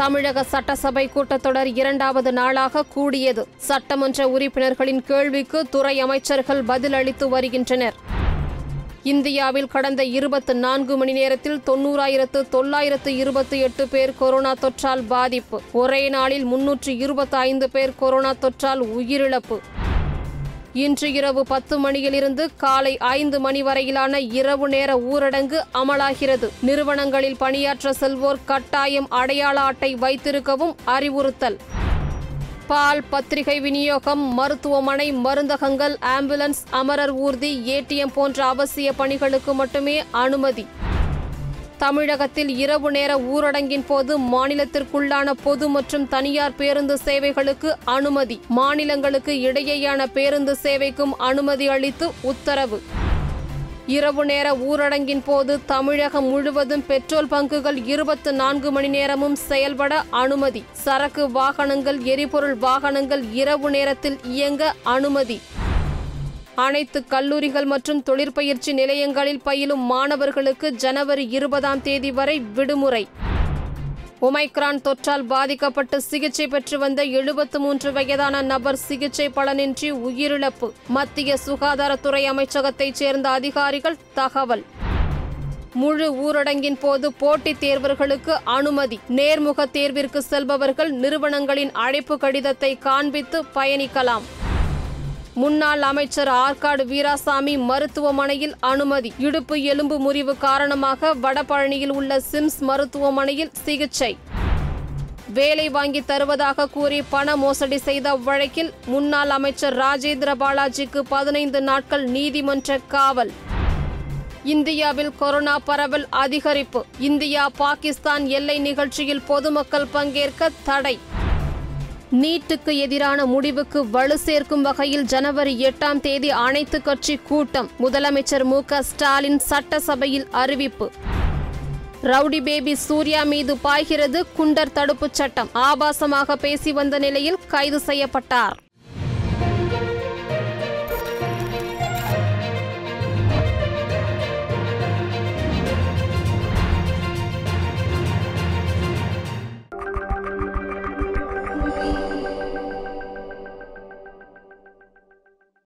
தமிழக சட்டசபை கூட்டத்தொடர் இரண்டாவது நாளாக கூடியது. சட்டமன்ற உறுப்பினர்களின் கேள்விக்கு துறை அமைச்சர்கள் பதிலளித்து வருகின்றனர். இந்தியாவில் கடந்த இருபத்து நான்கு மணி நேரத்தில் தொண்ணூறாயிரத்து தொள்ளாயிரத்து இருபத்தி எட்டு பேர் கொரோனா தொற்றால் பாதிப்பு. ஒரே நாளில் முன்னூற்று இருபத்தி ஐந்து பேர் கொரோனா தொற்றால் உயிரிழப்பு. இன்று இரவு பத்து மணியிலிருந்து காலை ஐந்து மணி வரையிலான இரவு நேர ஊரடங்கு அமலாகிறது. நிறுவனங்களில் பணியாற்ற செல்வோர் கட்டாயம் அடையாள அட்டை வைத்திருக்கவும் அறிவுறுத்தல். பால் பத்திரிகை விநியோகம் மருத்துவமனை மருந்தகங்கள் ஆம்புலன்ஸ் அமரர் ஊர்தி ஏடிஎம் போன்ற அவசிய பணிகளுக்கு மட்டுமே அனுமதி. தமிழகத்தில் இரவு நேர ஊரடங்கின் போது மாநிலத்திற்குள்ளான பொது மற்றும் தனியார் பேருந்து சேவைகளுக்கு அனுமதி. மாநிலங்களுக்கு இடையேயான பேருந்து சேவைக்கும் அனுமதி அளித்து உத்தரவு. இரவு நேர ஊரடங்கின் போது தமிழகம் முழுவதும் பெட்ரோல் பங்குகள் இருபத்து நான்கு மணி நேரமும் செயல்பட அனுமதி. சரக்கு வாகனங்கள் எரிபொருள் வாகனங்கள் இரவு நேரத்தில் இயங்க அனுமதி. அனைத்து கல்லூரிகள் மற்றும் தொழிற்பயிற்சி நிலையங்களில் பயிலும் மாணவர்களுக்கு ஜனவரி இருபதாம் தேதி வரை விடுமுறை. ஒமைக்ரான் தொற்றால் பாதிக்கப்பட்டு சிகிச்சை பெற்று வந்த எழுபத்து மூன்று வயதான நபர் சிகிச்சை பலனின்றி உயிரிழப்பு. மத்திய சுகாதாரத்துறை அமைச்சகத்தைச் சேர்ந்த அதிகாரிகள் தகவல். முழு ஊரடங்கின் போது போட்டித் தேர்வர்களுக்கு அனுமதி. நேர்முக தேர்விற்கு செல்பவர்கள் நிறுவனங்களின் அழைப்பு கடிதத்தை காண்பித்து பயணிக்கலாம். முன்னாள் அமைச்சர் ஆற்காடு வீராசாமி மருத்துவமனையில் அனுமதி. இடுப்பு எலும்பு முறிவு காரணமாக வடபழனியில் உள்ள சிம்ஸ் மருத்துவமனையில் சிகிச்சை. வேலை வாங்கி தருவதாக கூறி பண மோசடி செய்த வழக்கில் முன்னாள் அமைச்சர் ராஜேந்திர பாலாஜிக்கு பதினைந்து நாட்கள் நீதிமன்ற காவல். இந்தியாவில் கொரோனா பரவல் அதிகரிப்பு. இந்தியா பாகிஸ்தான் எல்லை நிகழ்ச்சியில் பொதுமக்கள் பங்கேற்க தடை. நீட்டுக்கு எதிரான முடிவுக்கு வலு சேர்க்கும் வகையில் ஜனவரி எட்டாம் தேதி அனைத்து கட்சி கூட்டம். முதலமைச்சர் மு க ஸ்டாலின் சட்டசபையில் அறிவிப்பு. ரவுடி பேபி சூர்யா மீது பாய்கிறது குண்டர் தடுப்புச் சட்டம். ஆபாசமாக பேசி வந்த நிலையில் கைது செய்யப்பட்டார்.